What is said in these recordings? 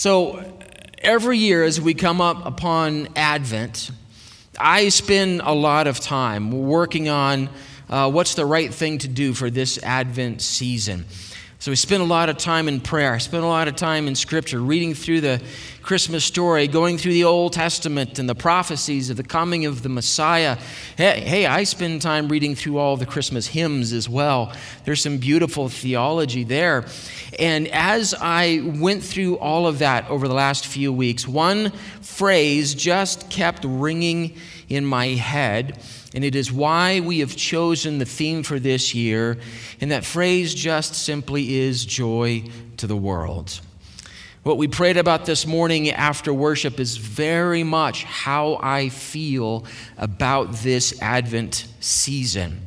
So, every year as we come up upon Advent, I spend a lot of time working on uh, what's the right thing to do for this Advent season. So we spent a lot of time in prayer. I spend a lot of time in Scripture, reading through the Christmas story, going through the Old Testament and the prophecies of the coming of the Messiah. Hey, hey, I spend time reading through all the Christmas hymns as well. There's some beautiful theology there. And as I went through all of that over the last few weeks, one phrase just kept ringing in my head and it is why we have chosen the theme for this year. And that phrase just simply is joy to the world. What we prayed about this morning after worship is very much how I feel about this Advent season.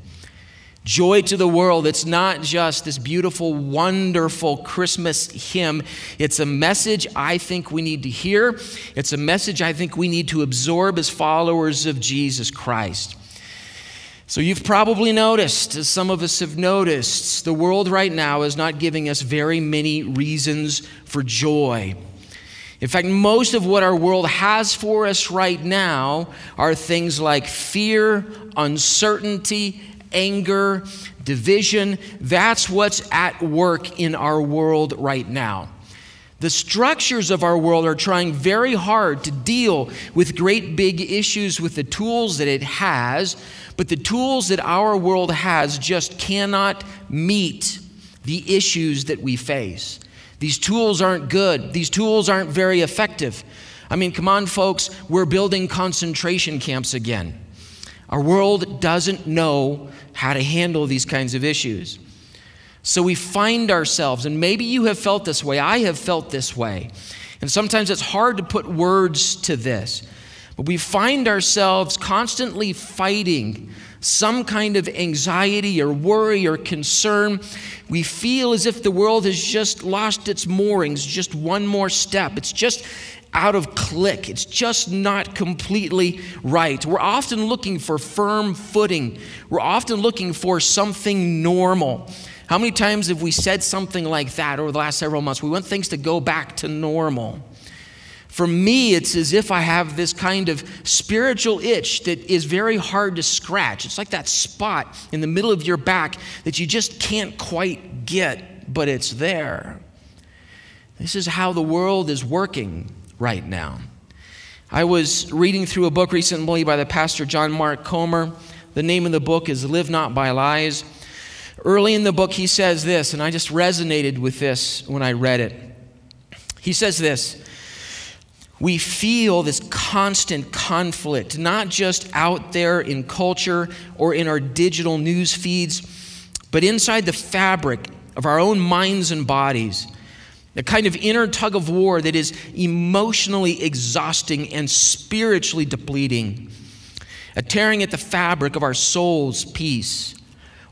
Joy to the world. It's not just this beautiful, wonderful Christmas hymn. It's a message I think we need to hear. It's a message I think we need to absorb as followers of Jesus Christ. So, you've probably noticed, as some of us have noticed, the world right now is not giving us very many reasons for joy. In fact, most of what our world has for us right now are things like fear, uncertainty, anger, division. That's what's at work in our world right now. The structures of our world are trying very hard to deal with great big issues with the tools that it has, but the tools that our world has just cannot meet the issues that we face. These tools aren't good, these tools aren't very effective. I mean, come on, folks, we're building concentration camps again. Our world doesn't know how to handle these kinds of issues. So we find ourselves, and maybe you have felt this way, I have felt this way. And sometimes it's hard to put words to this. But we find ourselves constantly fighting some kind of anxiety or worry or concern. We feel as if the world has just lost its moorings, just one more step. It's just out of click. It's just not completely right. We're often looking for firm footing. We're often looking for something normal. How many times have we said something like that over the last several months? We want things to go back to normal. For me, it's as if I have this kind of spiritual itch that is very hard to scratch. It's like that spot in the middle of your back that you just can't quite get, but it's there. This is how the world is working right now. I was reading through a book recently by the pastor John Mark Comer. The name of the book is Live Not by Lies. Early in the book, he says this, and I just resonated with this when I read it. He says this we feel this constant conflict, not just out there in culture or in our digital news feeds, but inside the fabric of our own minds and bodies. A kind of inner tug of war that is emotionally exhausting and spiritually depleting, a tearing at the fabric of our soul's peace.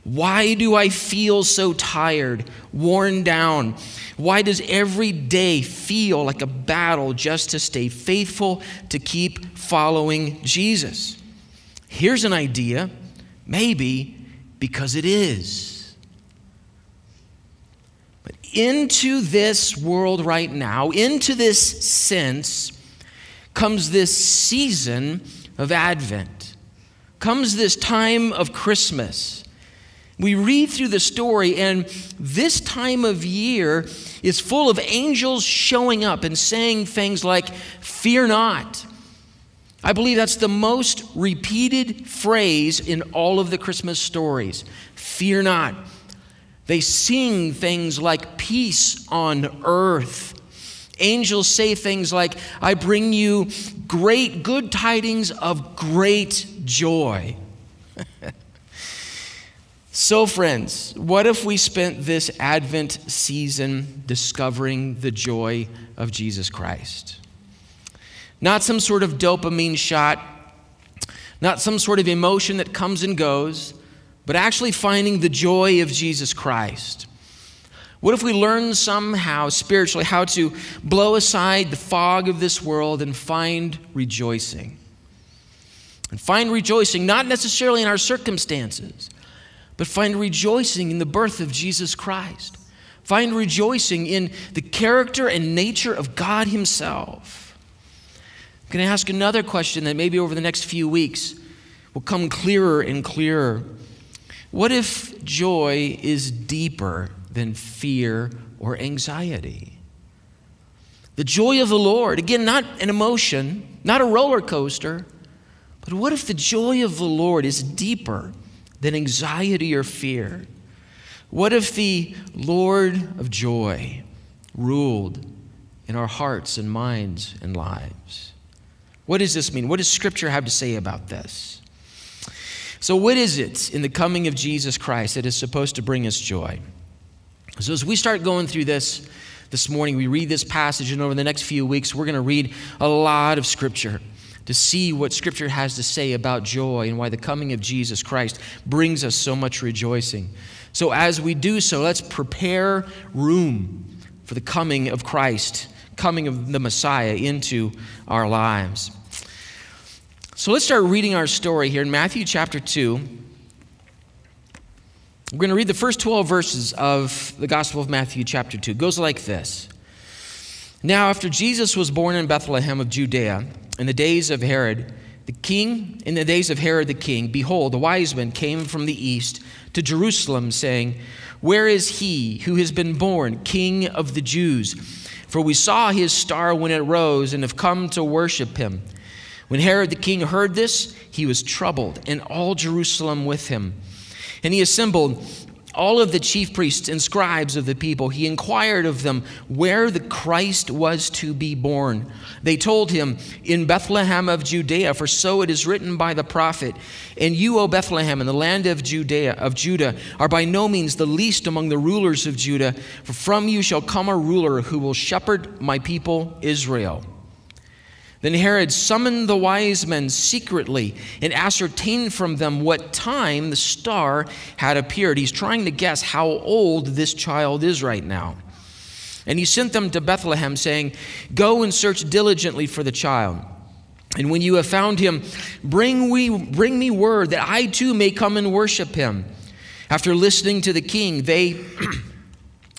Why do I feel so tired, worn down? Why does every day feel like a battle just to stay faithful, to keep following Jesus? Here's an idea maybe because it is. But into this world right now, into this sense, comes this season of Advent, comes this time of Christmas we read through the story, and this time of year is full of angels showing up and saying things like, Fear not. I believe that's the most repeated phrase in all of the Christmas stories. Fear not. They sing things like peace on earth. Angels say things like, I bring you great good tidings of great joy. So, friends, what if we spent this Advent season discovering the joy of Jesus Christ? Not some sort of dopamine shot, not some sort of emotion that comes and goes, but actually finding the joy of Jesus Christ. What if we learn somehow spiritually how to blow aside the fog of this world and find rejoicing? And find rejoicing not necessarily in our circumstances but find rejoicing in the birth of Jesus Christ. Find rejoicing in the character and nature of God Himself. Can I'm going to ask another question that maybe over the next few weeks will come clearer and clearer. What if joy is deeper than fear or anxiety? The joy of the Lord, again, not an emotion, not a roller coaster, but what if the joy of the Lord is deeper than anxiety or fear? What if the Lord of joy ruled in our hearts and minds and lives? What does this mean? What does Scripture have to say about this? So, what is it in the coming of Jesus Christ that is supposed to bring us joy? So, as we start going through this this morning, we read this passage, and over the next few weeks, we're going to read a lot of Scripture to see what Scripture has to say about joy and why the coming of Jesus Christ brings us so much rejoicing. So, as we do so, let's prepare room for the coming of Christ, coming of the Messiah into our lives. So let's start reading our story here in Matthew chapter 2. We're going to read the first 12 verses of the Gospel of Matthew chapter 2. It goes like this Now, after Jesus was born in Bethlehem of Judea, in the days of Herod the king, in the days of Herod the king, behold, the wise men came from the east to Jerusalem, saying, Where is he who has been born, King of the Jews? For we saw his star when it rose and have come to worship him. When Herod the king heard this, he was troubled, and all Jerusalem with him. And he assembled all of the chief priests and scribes of the people. He inquired of them where the Christ was to be born. They told him, In Bethlehem of Judea, for so it is written by the prophet. And you, O Bethlehem, in the land of Judea, of Judah, are by no means the least among the rulers of Judah, for from you shall come a ruler who will shepherd my people Israel. Then Herod summoned the wise men secretly and ascertained from them what time the star had appeared. He's trying to guess how old this child is right now. And he sent them to Bethlehem, saying, Go and search diligently for the child. And when you have found him, bring, we, bring me word that I too may come and worship him. After listening to the king, they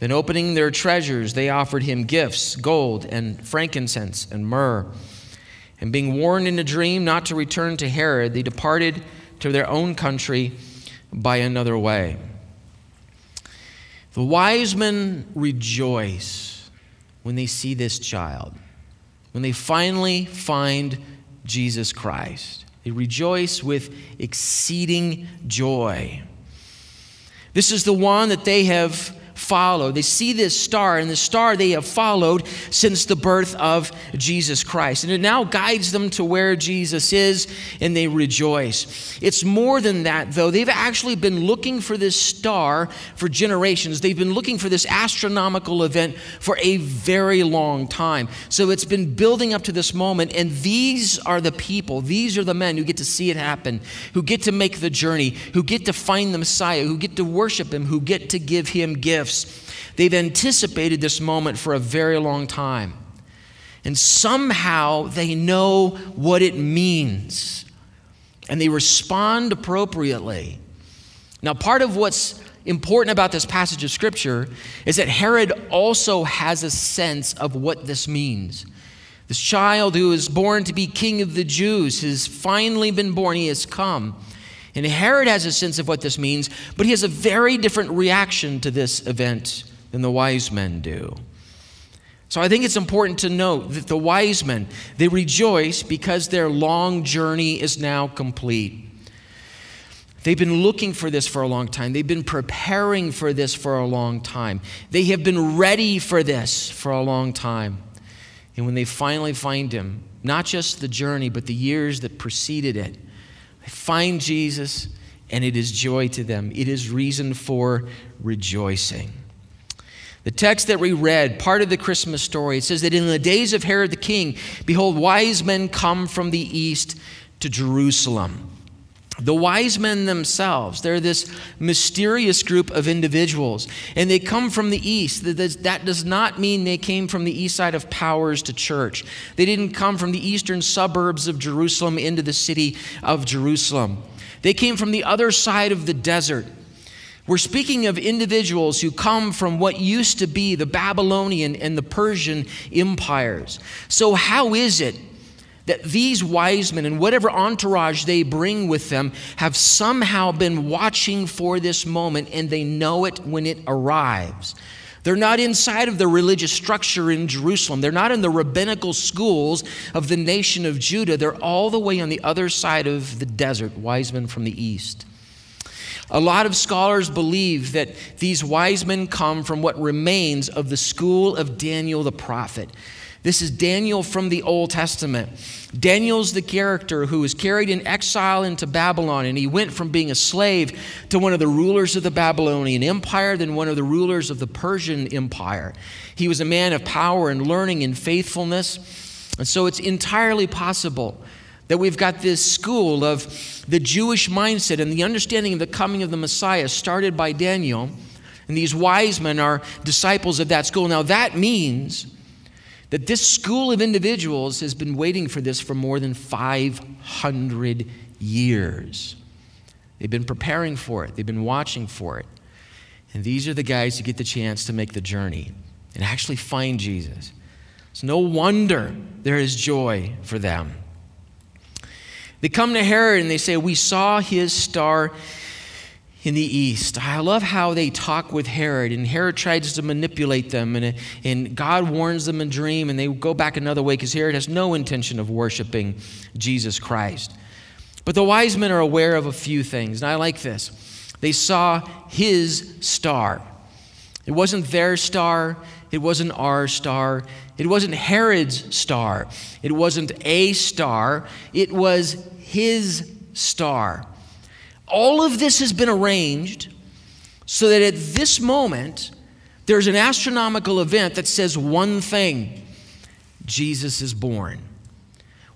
Then, opening their treasures, they offered him gifts gold and frankincense and myrrh. And being warned in a dream not to return to Herod, they departed to their own country by another way. The wise men rejoice when they see this child, when they finally find Jesus Christ. They rejoice with exceeding joy. This is the one that they have follow. They see this star, and the star they have followed since the birth of Jesus Christ. And it now guides them to where Jesus is, and they rejoice. It's more than that, though. They've actually been looking for this star for generations. They've been looking for this astronomical event for a very long time. So it's been building up to this moment, and these are the people, these are the men who get to see it happen, who get to make the journey, who get to find the Messiah, who get to worship him, who get to give him gifts gifts. They've anticipated this moment for a very long time. And somehow they know what it means. And they respond appropriately. Now, part of what's important about this passage of Scripture is that Herod also has a sense of what this means. This child who is born to be king of the Jews has finally been born, he has come. And Herod has a sense of what this means, but he has a very different reaction to this event than the wise men do. So I think it's important to note that the wise men, they rejoice because their long journey is now complete. They've been looking for this for a long time. They've been preparing for this for a long time. They have been ready for this for a long time. And when they finally find him, not just the journey, but the years that preceded it, find Jesus, and it is joy to them. It is reason for rejoicing. The text that we read, part of the Christmas story, it says that in the days of Herod the king, behold, wise men come from the east to Jerusalem. The wise men themselves, they're this mysterious group of individuals, and they come from the east. That does not mean they came from the east side of Powers to church. They didn't come from the eastern suburbs of Jerusalem into the city of Jerusalem. They came from the other side of the desert. We're speaking of individuals who come from what used to be the Babylonian and the Persian empires. So, how is it that these wise men and whatever entourage they bring with them have somehow been watching for this moment and they know it when it arrives. They're not inside of the religious structure in Jerusalem. They're not in the rabbinical schools of the nation of Judah. They're all the way on the other side of the desert, wise men from the east. A lot of scholars believe that these wise men come from what remains of the school of Daniel the prophet. This is Daniel from the Old Testament. Daniel's the character who was carried in exile into Babylon, and he went from being a slave to one of the rulers of the Babylonian Empire, then one of the rulers of the Persian Empire. He was a man of power and learning and faithfulness. And so it's entirely possible that we've got this school of the Jewish mindset and the understanding of the coming of the Messiah started by Daniel. And these wise men are disciples of that school. Now, that means that this school of individuals has been waiting for this for more than 500 years. They've been preparing for it, they've been watching for it. And these are the guys who get the chance to make the journey and actually find Jesus. It's no wonder there is joy for them. They come to Herod and they say, We saw his star in the east. I love how they talk with Herod, and Herod tries to manipulate them, and, and God warns them in a dream, and they go back another way because Herod has no intention of worshiping Jesus Christ. But the wise men are aware of a few things, and I like this. They saw his star. It wasn't their star, it wasn't our star, it wasn't Herod's star, it wasn't a star, it was his star. All of this has been arranged so that at this moment, there's an astronomical event that says one thing Jesus is born.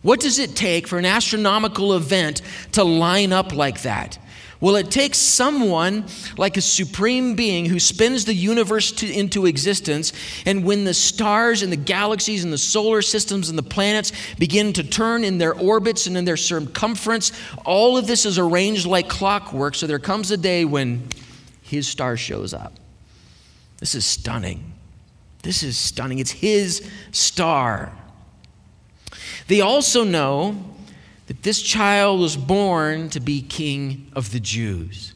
What does it take for an astronomical event to line up like that? Well, it takes someone like a supreme being who spins the universe to, into existence, and when the stars and the galaxies and the solar systems and the planets begin to turn in their orbits and in their circumference, all of this is arranged like clockwork. So there comes a day when his star shows up. This is stunning. This is stunning. It's his star. They also know that this child was born to be king of the Jews.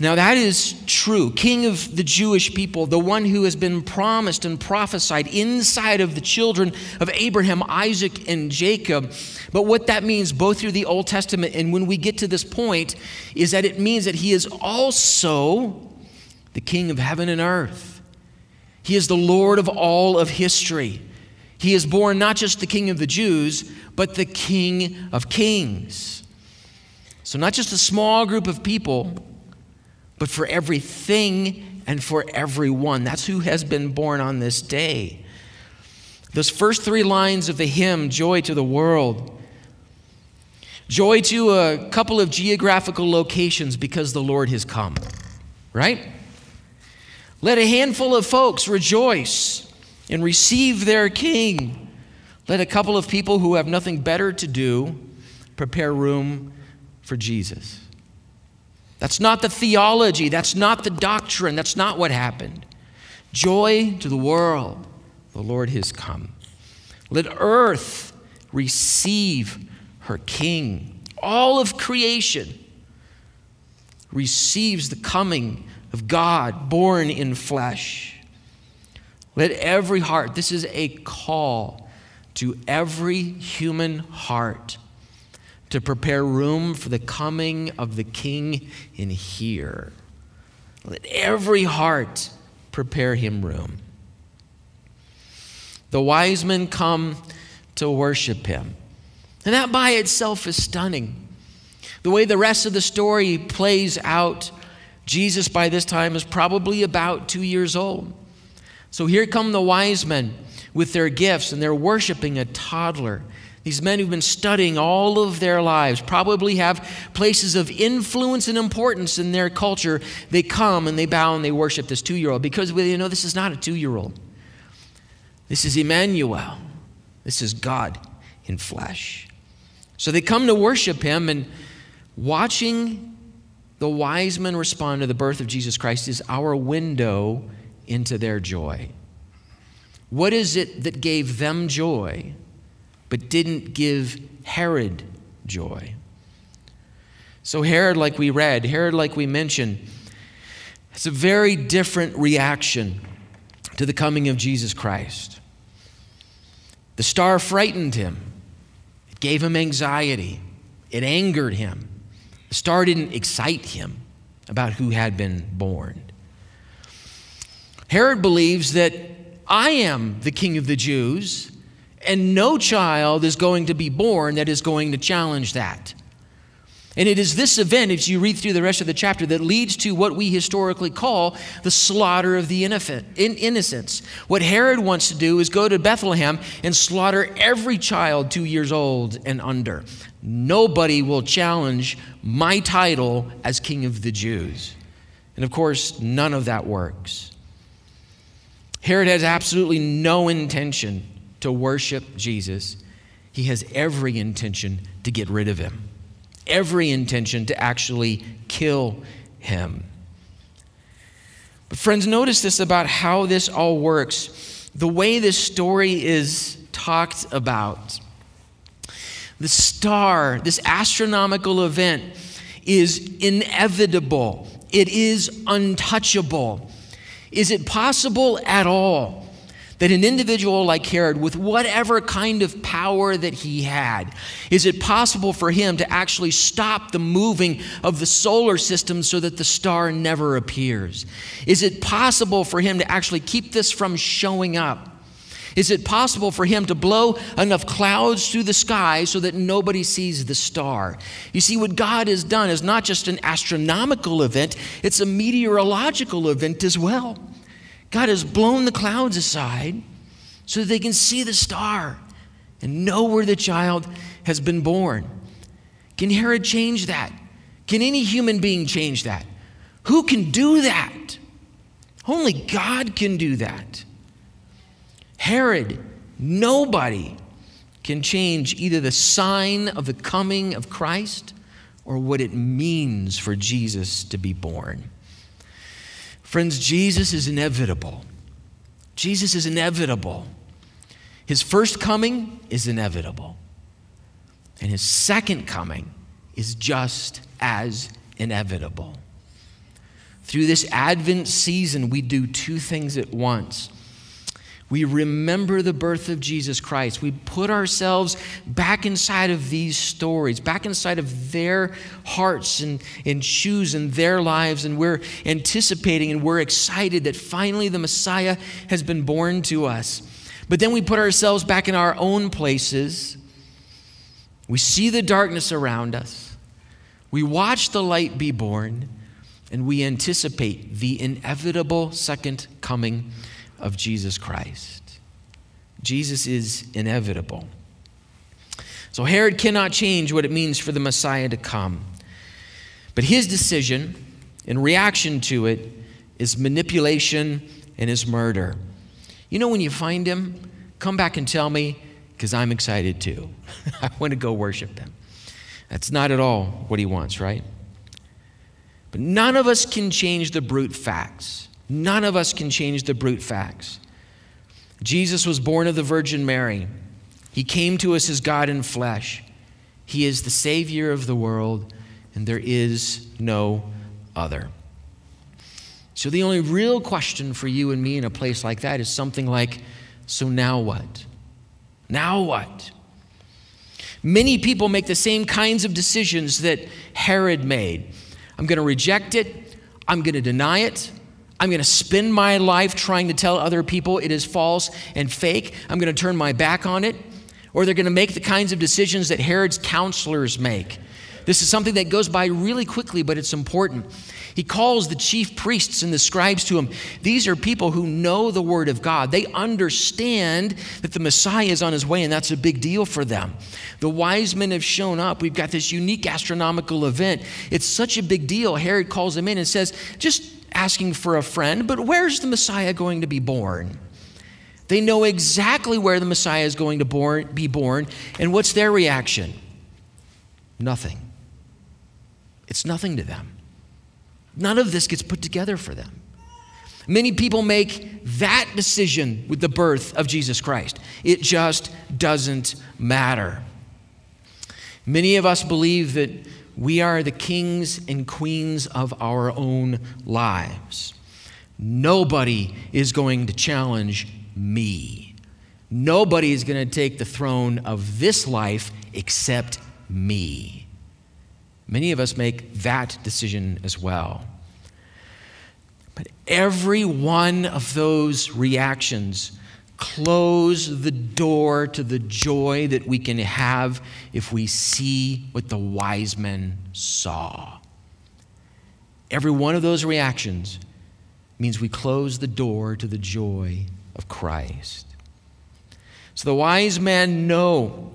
Now, that is true. King of the Jewish people, the one who has been promised and prophesied inside of the children of Abraham, Isaac, and Jacob. But what that means, both through the Old Testament and when we get to this point, is that it means that he is also the King of heaven and earth. He is the Lord of all of history. He is born not just the King of the Jews, but the King of Kings. So, not just a small group of people, but for everything and for everyone. That's who has been born on this day. Those first three lines of the hymn, Joy to the World, joy to a couple of geographical locations because the Lord has come, right? Let a handful of folks rejoice and receive their King. Let a couple of people who have nothing better to do prepare room for Jesus. That's not the theology. That's not the doctrine. That's not what happened. Joy to the world. The Lord has come. Let earth receive her King. All of creation receives the coming of God born in flesh. Let every heart, this is a call to every human heart to prepare room for the coming of the King in here. Let every heart prepare him room. The wise men come to worship him. And that by itself is stunning. The way the rest of the story plays out, Jesus by this time is probably about two years old. So here come the wise men with their gifts, and they're worshiping a toddler. These men who've been studying all of their lives probably have places of influence and importance in their culture. They come and they bow and they worship this two year old because you know this is not a two year old. This is Emmanuel. This is God in flesh. So they come to worship him, and watching the wise men respond to the birth of Jesus Christ is our window into their joy. What is it that gave them joy but didn't give Herod joy? So, Herod, like we read, Herod, like we mentioned, has a very different reaction to the coming of Jesus Christ. The star frightened him, it gave him anxiety, it angered him. The star didn't excite him about who had been born. Herod believes that I am the king of the Jews, and no child is going to be born that is going to challenge that. And it is this event, as you read through the rest of the chapter, that leads to what we historically call the slaughter of the innocents. What Herod wants to do is go to Bethlehem and slaughter every child two years old and under. Nobody will challenge my title as king of the Jews. And of course, none of that works. Herod has absolutely no intention to worship Jesus. He has every intention to get rid of him, every intention to actually kill him. But, friends, notice this about how this all works. The way this story is talked about. The star, this astronomical event, is inevitable, it is untouchable. Is it possible at all that an individual like Herod, with whatever kind of power that he had, is it possible for him to actually stop the moving of the solar system so that the star never appears? Is it possible for him to actually keep this from showing up? Is it possible for him to blow enough clouds through the sky so that nobody sees the star? You see, what God has done is not just an astronomical event, it's a meteorological event as well. God has blown the clouds aside so that they can see the star and know where the child has been born. Can Herod change that? Can any human being change that? Who can do that? Only God can do that. Herod, nobody can change either the sign of the coming of Christ or what it means for Jesus to be born. Friends, Jesus is inevitable. Jesus is inevitable. His first coming is inevitable, and his second coming is just as inevitable. Through this Advent season, we do two things at once. We remember the birth of Jesus Christ. We put ourselves back inside of these stories, back inside of their hearts and, and shoes and their lives, and we're anticipating and we're excited that finally the Messiah has been born to us. But then we put ourselves back in our own places. We see the darkness around us. We watch the light be born, and we anticipate the inevitable second coming of Jesus Christ. Jesus is inevitable. So Herod cannot change what it means for the Messiah to come. But his decision in reaction to it is manipulation and his murder. You know, when you find him, come back and tell me because I'm excited too. I want to go worship him. That's not at all what he wants, right? But none of us can change the brute facts. None of us can change the brute facts. Jesus was born of the Virgin Mary. He came to us as God in flesh. He is the Savior of the world, and there is no other. So, the only real question for you and me in a place like that is something like so now what? Now what? Many people make the same kinds of decisions that Herod made. I'm going to reject it, I'm going to deny it, I'm going to spend my life trying to tell other people it is false and fake. I'm going to turn my back on it. Or they're going to make the kinds of decisions that Herod's counselors make. This is something that goes by really quickly, but it's important. He calls the chief priests and the scribes to him. These are people who know the word of God. They understand that the Messiah is on his way, and that's a big deal for them. The wise men have shown up. We've got this unique astronomical event. It's such a big deal. Herod calls them in and says, Just asking for a friend, but where's the Messiah going to be born? They know exactly where the Messiah is going to born, be born, and what's their reaction? Nothing. It's nothing to them. None of this gets put together for them. Many people make that decision with the birth of Jesus Christ. It just doesn't matter. Many of us believe that we are the kings and queens of our own lives. Nobody is going to challenge me. Nobody is going to take the throne of this life except me. Many of us make that decision as well. But every one of those reactions close the door to the joy that we can have if we see what the wise men saw. Every one of those reactions means we close the door to the joy of Christ. So the wise men know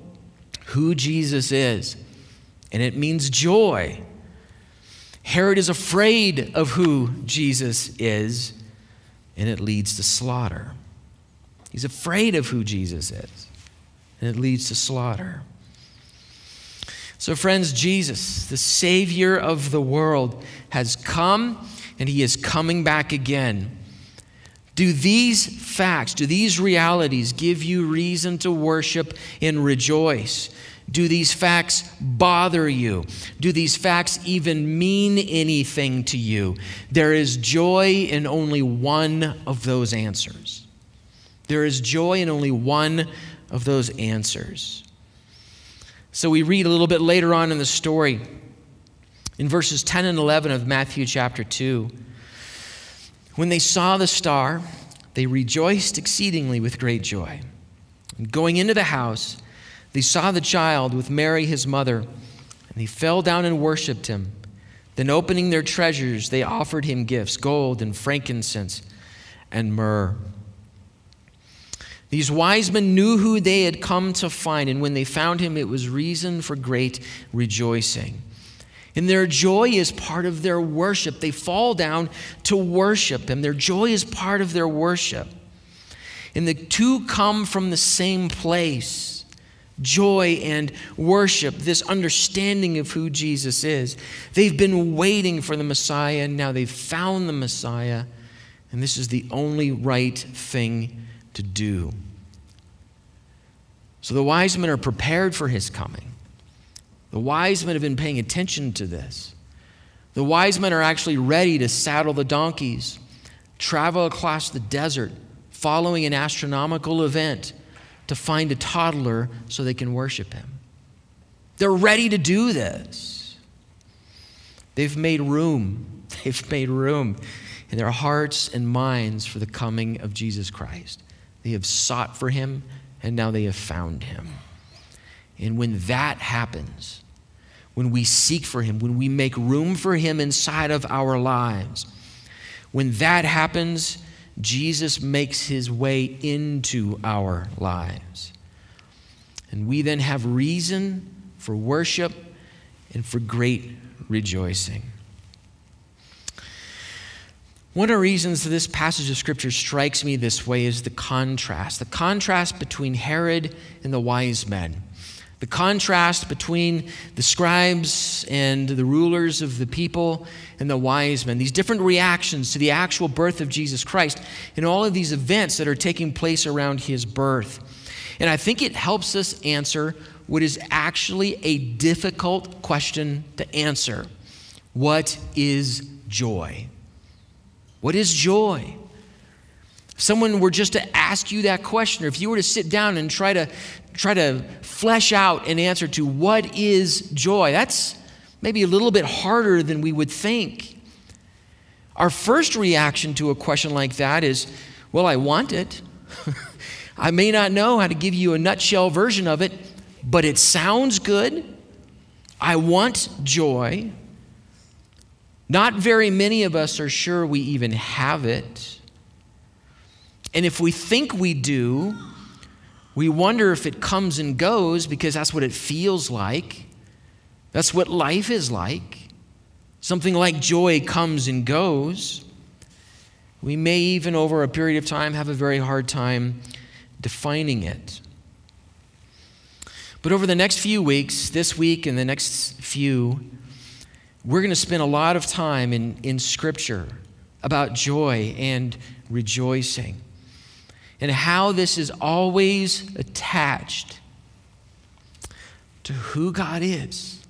who Jesus is and it means joy. Herod is afraid of who Jesus is, and it leads to slaughter. He's afraid of who Jesus is, and it leads to slaughter. So, friends, Jesus, the Savior of the world, has come and he is coming back again. Do these facts, do these realities give you reason to worship and rejoice? Do these facts bother you? Do these facts even mean anything to you? There is joy in only one of those answers. There is joy in only one of those answers. So we read a little bit later on in the story, in verses 10 and 11 of Matthew chapter 2. When they saw the star, they rejoiced exceedingly with great joy. And going into the house, they saw the child with Mary, his mother, and they fell down and worshiped him. Then, opening their treasures, they offered him gifts gold and frankincense and myrrh. These wise men knew who they had come to find, and when they found him, it was reason for great rejoicing. And their joy is part of their worship. They fall down to worship him. Their joy is part of their worship. And the two come from the same place joy and worship, this understanding of who Jesus is. They've been waiting for the Messiah, and now they've found the Messiah, and this is the only right thing to do. So the wise men are prepared for his coming. The wise men have been paying attention to this. The wise men are actually ready to saddle the donkeys, travel across the desert, following an astronomical event to find a toddler so they can worship him. They're ready to do this. They've made room. They've made room in their hearts and minds for the coming of Jesus Christ. They have sought for him, and now they have found him. And when that happens, when we seek for him, when we make room for him inside of our lives, when that happens, Jesus makes his way into our lives. And we then have reason for worship and for great rejoicing. One of the reasons this passage of Scripture strikes me this way is the contrast the contrast between Herod and the wise men. The contrast between the scribes and the rulers of the people and the wise men, these different reactions to the actual birth of Jesus Christ, and all of these events that are taking place around his birth. And I think it helps us answer what is actually a difficult question to answer What is joy? What is joy? If someone were just to ask you that question, or if you were to sit down and try to try to flesh out an answer to what is joy, that's maybe a little bit harder than we would think. Our first reaction to a question like that is, well, I want it. I may not know how to give you a nutshell version of it, but it sounds good. I want joy. Not very many of us are sure we even have it. And if we think we do, we wonder if it comes and goes because that's what it feels like. That's what life is like. Something like joy comes and goes. We may even, over a period of time, have a very hard time defining it. But over the next few weeks, this week and the next few, we're going to spend a lot of time in, in Scripture about joy and rejoicing and how this is always attached to who God is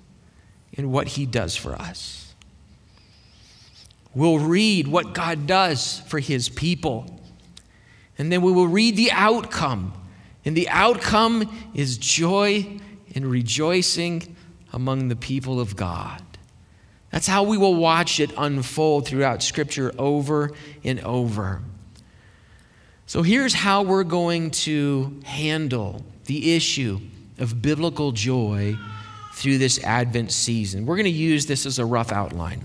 and what He does for us. We'll read what God does for His people, and then we will read the outcome. And the outcome is joy and rejoicing among the people of God. That's how we will watch it unfold throughout Scripture over and over. So here's how we're going to handle the issue of biblical joy through this Advent season. We're going to use this as a rough outline.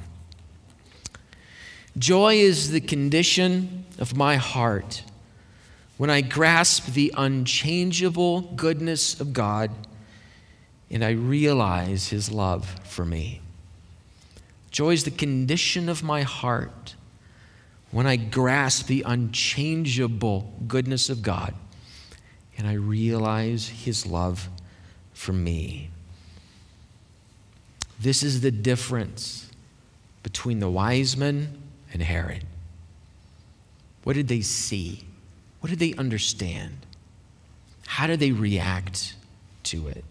Joy is the condition of my heart when I grasp the unchangeable goodness of God and I realize His love for me. Joy is the condition of my heart when I grasp the unchangeable goodness of God and I realize His love for me. This is the difference between the wise men and Herod. What did they see? What did they understand? How did they react to it?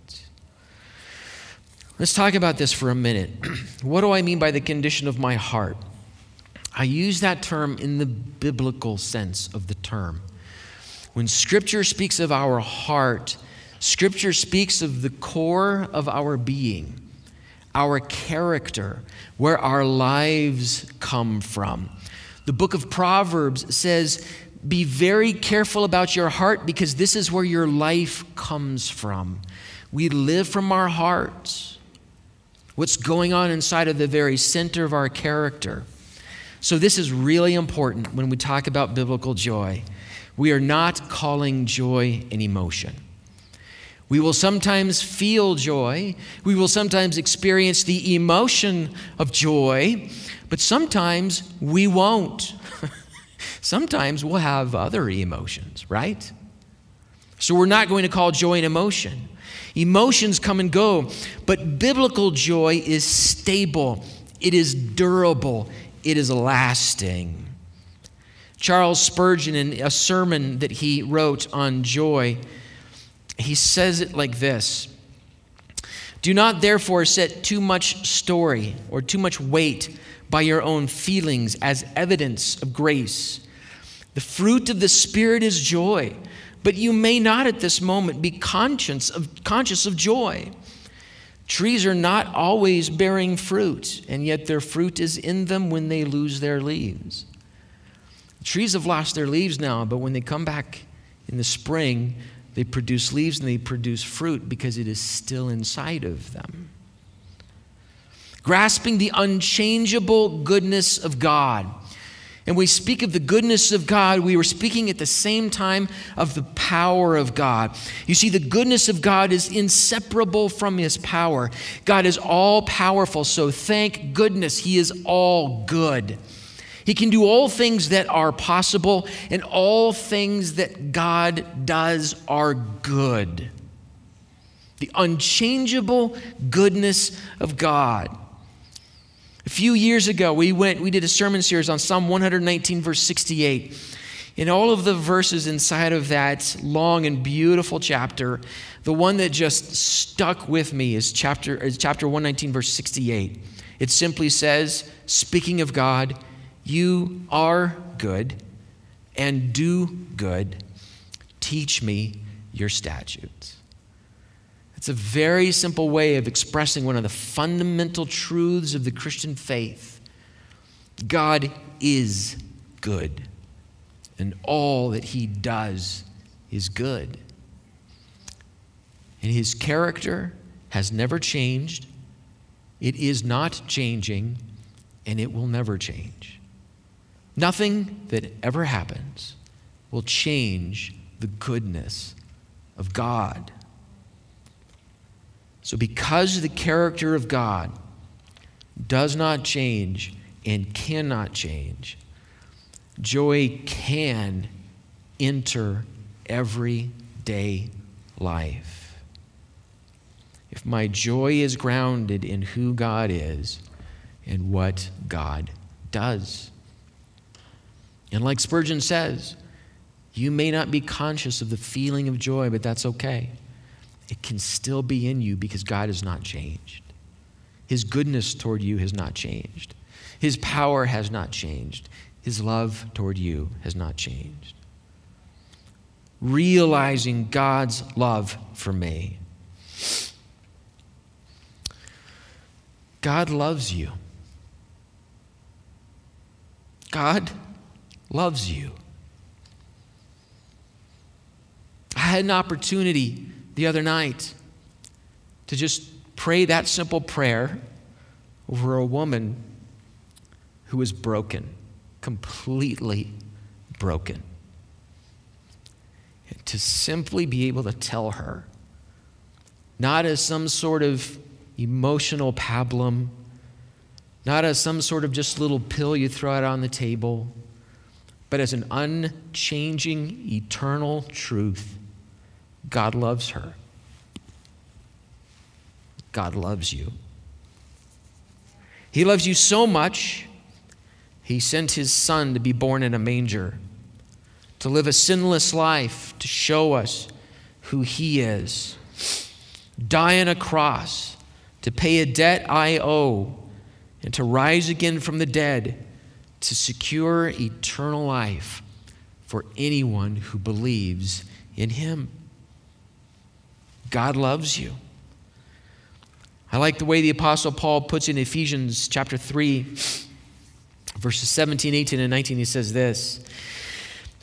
Let's talk about this for a minute. what do I mean by the condition of my heart? I use that term in the biblical sense of the term. When Scripture speaks of our heart, Scripture speaks of the core of our being, our character, where our lives come from. The book of Proverbs says, Be very careful about your heart because this is where your life comes from. We live from our hearts. What's going on inside of the very center of our character. So, this is really important when we talk about biblical joy. We are not calling joy an emotion. We will sometimes feel joy. We will sometimes experience the emotion of joy, but sometimes we won't. sometimes we'll have other emotions, right? So we're not going to call joy an emotion. Emotions come and go, but biblical joy is stable, it is durable, it is lasting. Charles Spurgeon, in a sermon that he wrote on joy, he says it like this Do not therefore set too much story or too much weight by your own feelings as evidence of grace. The fruit of the Spirit is joy, but you may not at this moment be conscious of, conscious of joy. Trees are not always bearing fruit, and yet their fruit is in them when they lose their leaves. trees have lost their leaves now, but when they come back in the spring, they produce leaves and they produce fruit because it is still inside of them. Grasping the unchangeable goodness of God and we speak of the goodness of God, we were speaking at the same time of the power of God. You see, the goodness of God is inseparable from his power. God is all powerful, so thank goodness he is all good. He can do all things that are possible, and all things that God does are good. The unchangeable goodness of God. A few years ago, we went, we did a sermon series on Psalm 119, verse 68. In all of the verses inside of that long and beautiful chapter, the one that just stuck with me is chapter, is chapter 119, verse 68. It simply says, Speaking of God, you are good and do good. Teach me your statutes. It's a very simple way of expressing one of the fundamental truths of the Christian faith God is good, and all that He does is good. And His character has never changed, It is not changing, and it will never change. Nothing that ever happens will change the goodness of God. So, because the character of God does not change and cannot change, joy can enter everyday life. If my joy is grounded in who God is and what God does. And like Spurgeon says, you may not be conscious of the feeling of joy, but that's okay. It can still be in you because God has not changed. His goodness toward you has not changed. His power has not changed. His love toward you has not changed. Realizing God's love for me. God loves you. God loves you. I had an opportunity the other night to just pray that simple prayer over a woman who was broken, completely broken. And to simply be able to tell her, not as some sort of emotional pablum, not as some sort of just little pill you throw out on the table, but as an unchanging, eternal truth. God loves her. God loves you. He loves you so much, He sent His Son to be born in a manger, to live a sinless life, to show us who He is, die on a cross, to pay a debt I owe, and to rise again from the dead to secure eternal life for anyone who believes in Him. God loves you. I like the way the Apostle Paul puts in Ephesians chapter 3, verses 17, 18, and 19. He says this.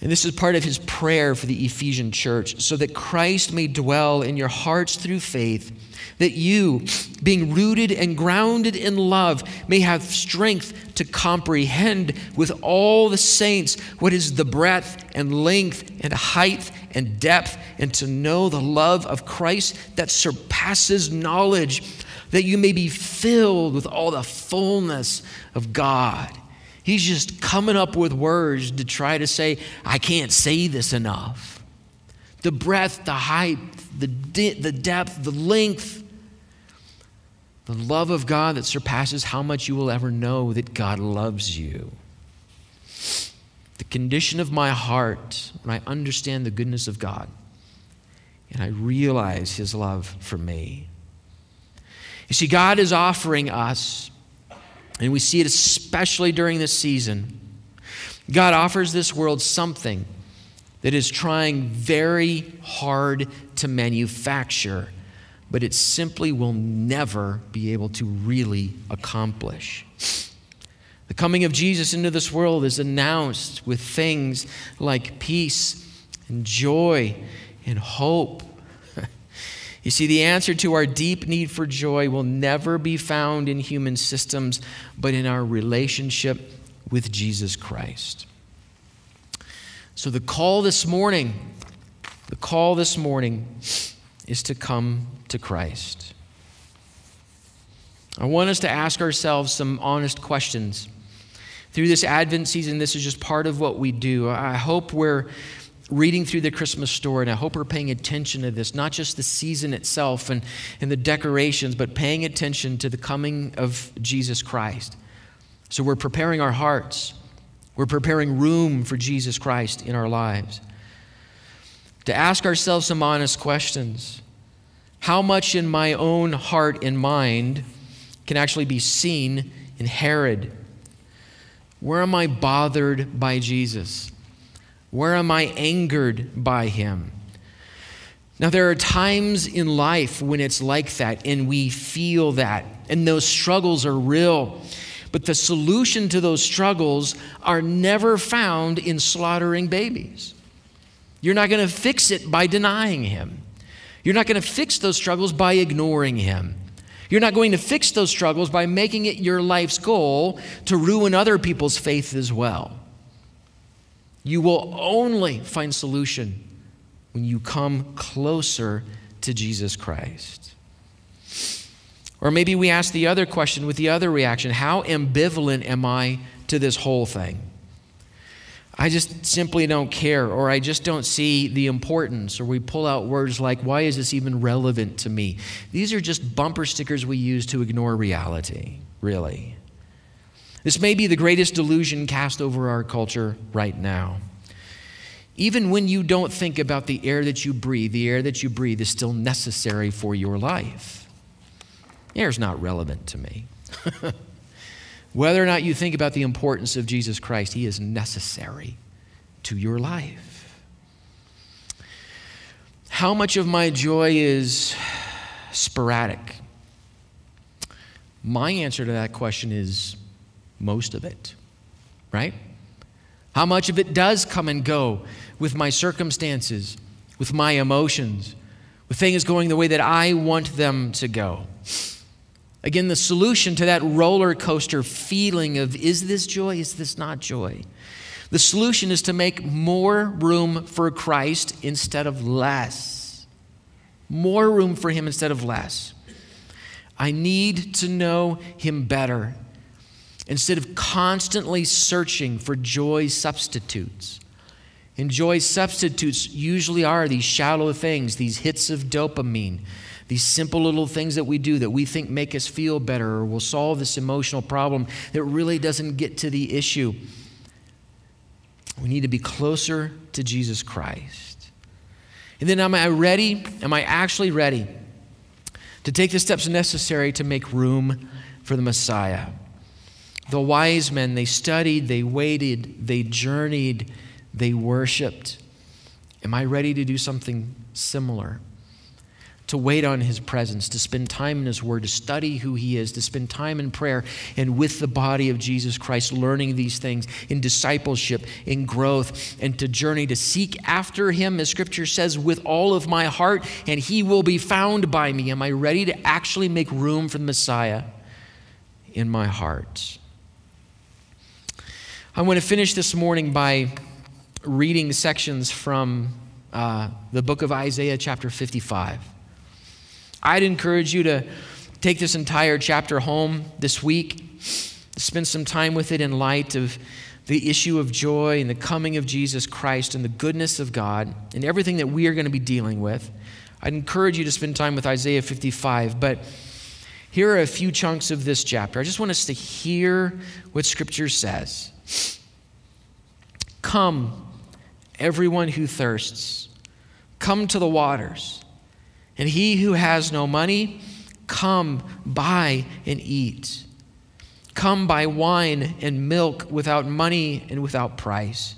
And this is part of his prayer for the Ephesian church, so that Christ may dwell in your hearts through faith, that you, being rooted and grounded in love, may have strength to comprehend with all the saints what is the breadth and length and height and depth, and to know the love of Christ that surpasses knowledge, that you may be filled with all the fullness of God. He's just coming up with words to try to say, I can't say this enough. The breadth, the height, the, de- the depth, the length, the love of God that surpasses how much you will ever know that God loves you. The condition of my heart when I understand the goodness of God and I realize His love for me. You see, God is offering us and we see it especially during this season. God offers this world something that is trying very hard to manufacture, but it simply will never be able to really accomplish. The coming of Jesus into this world is announced with things like peace and joy and hope you see, the answer to our deep need for joy will never be found in human systems, but in our relationship with Jesus Christ. So, the call this morning, the call this morning is to come to Christ. I want us to ask ourselves some honest questions. Through this Advent season, this is just part of what we do. I hope we're reading through the Christmas story, and I hope we're paying attention to this, not just the season itself and, and the decorations, but paying attention to the coming of Jesus Christ. So we're preparing our hearts, we're preparing room for Jesus Christ in our lives. To ask ourselves some honest questions How much in my own heart and mind can actually be seen in Herod? Where am I bothered by Jesus? Where am I angered by him? Now, there are times in life when it's like that, and we feel that, and those struggles are real. But the solution to those struggles are never found in slaughtering babies. You're not going to fix it by denying him. You're not going to fix those struggles by ignoring him. You're not going to fix those struggles by making it your life's goal to ruin other people's faith as well. You will only find solution when you come closer to Jesus Christ. Or maybe we ask the other question with the other reaction How ambivalent am I to this whole thing? I just simply don't care, or I just don't see the importance, or we pull out words like, Why is this even relevant to me? These are just bumper stickers we use to ignore reality, really. This may be the greatest delusion cast over our culture right now. Even when you don't think about the air that you breathe, the air that you breathe is still necessary for your life. Air is not relevant to me. Whether or not you think about the importance of Jesus Christ, He is necessary to your life. How much of my joy is sporadic? My answer to that question is most of it, right? How much of it does come and go with my circumstances, with my emotions, with things going the way that I want them to go? Again, the solution to that roller coaster feeling of is this joy, is this not joy? The solution is to make more room for Christ instead of less. More room for Him instead of less. I need to know Him better instead of constantly searching for joy substitutes. And joy substitutes usually are these shallow things, these hits of dopamine these simple little things that we do that we think make us feel better or will solve this emotional problem that really doesn't get to the issue. We need to be closer to Jesus Christ. And then, am I ready? Am I actually ready to take the steps necessary to make room for the Messiah? The wise men, they studied, they waited, they journeyed, they worshiped. Am I ready to do something similar? To wait on His presence, to spend time in His Word, to study who He is, to spend time in prayer and with the body of Jesus Christ, learning these things in discipleship, in growth, and to journey to seek after Him, as Scripture says, with all of my heart, and He will be found by me. Am I ready to actually make room for the Messiah in my heart? I want to finish this morning by reading sections from uh, the book of Isaiah, chapter 55. I'd encourage you to take this entire chapter home this week, spend some time with it in light of the issue of joy and the coming of Jesus Christ and the goodness of God and everything that we are going to be dealing with. I'd encourage you to spend time with Isaiah 55, but here are a few chunks of this chapter. I just want us to hear what Scripture says. Come, everyone who thirsts, come to the waters. And he who has no money, come buy and eat. Come buy wine and milk without money and without price.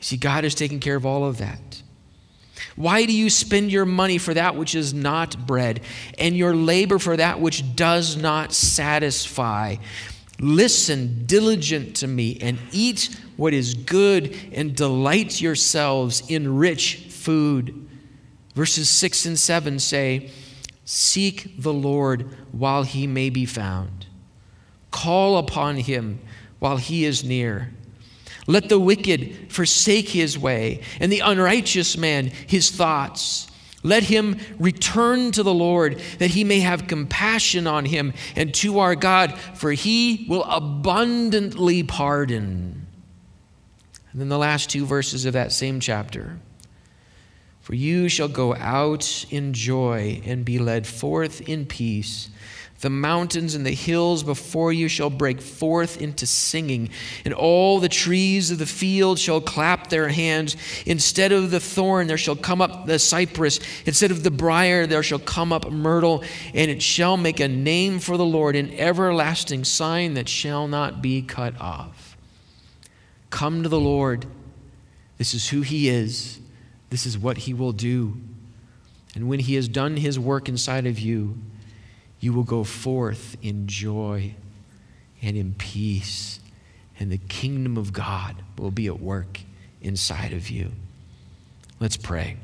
See, God is taking care of all of that. Why do you spend your money for that which is not bread, and your labor for that which does not satisfy? Listen diligent to me and eat what is good, and delight yourselves in rich food. Verses 6 and 7 say, Seek the Lord while he may be found, call upon him while he is near. Let the wicked forsake his way, and the unrighteous man his thoughts. Let him return to the Lord, that he may have compassion on him, and to our God, for he will abundantly pardon. And then the last two verses of that same chapter. For you shall go out in joy and be led forth in peace. The mountains and the hills before you shall break forth into singing, and all the trees of the field shall clap their hands. Instead of the thorn, there shall come up the cypress. Instead of the brier, there shall come up myrtle, and it shall make a name for the Lord, an everlasting sign that shall not be cut off. Come to the Lord. This is who He is. This is what He will do. And when He has done His work inside of you, you will go forth in joy and in peace, and the kingdom of God will be at work inside of you. Let's pray.